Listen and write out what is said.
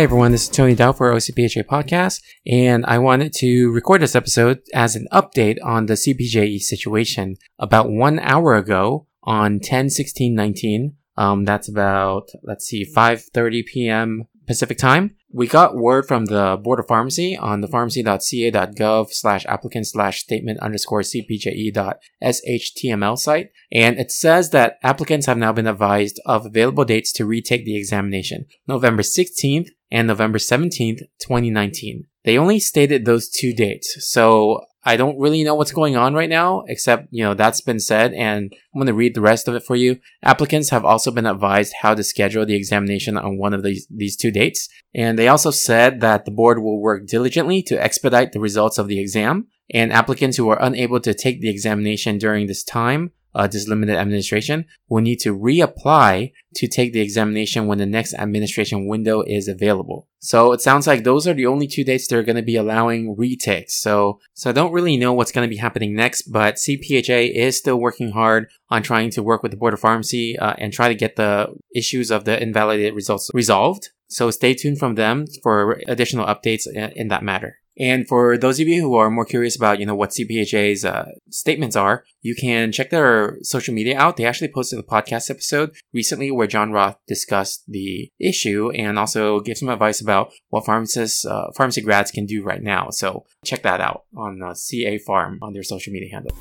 Hey everyone, this is Tony Dow for OCPHA Podcast, and I wanted to record this episode as an update on the CPJE situation. About one hour ago, on 10 16 19, um, that's about, let's see, 5.30 p.m. Pacific time, we got word from the Board of Pharmacy on the pharmacy.ca.gov slash applicant slash statement underscore cpje dot shtml site. And it says that applicants have now been advised of available dates to retake the examination, November 16th and November 17th, 2019. They only stated those two dates. So I don't really know what's going on right now, except, you know, that's been said, and I'm going to read the rest of it for you. Applicants have also been advised how to schedule the examination on one of these, these two dates. And they also said that the board will work diligently to expedite the results of the exam, and applicants who are unable to take the examination during this time uh, this limited administration will need to reapply to take the examination when the next administration window is available. So it sounds like those are the only two dates they're going to be allowing retakes. So, so I don't really know what's going to be happening next, but CPHA is still working hard on trying to work with the Board of Pharmacy uh, and try to get the issues of the invalidated results resolved. So stay tuned from them for additional updates in, in that matter. And for those of you who are more curious about, you know, what CPHA's uh, statements are, you can check their social media out. They actually posted a podcast episode recently where John Roth discussed the issue and also gave some advice about what pharmacists, uh, pharmacy grads can do right now. So check that out on uh, CA Farm on their social media handle.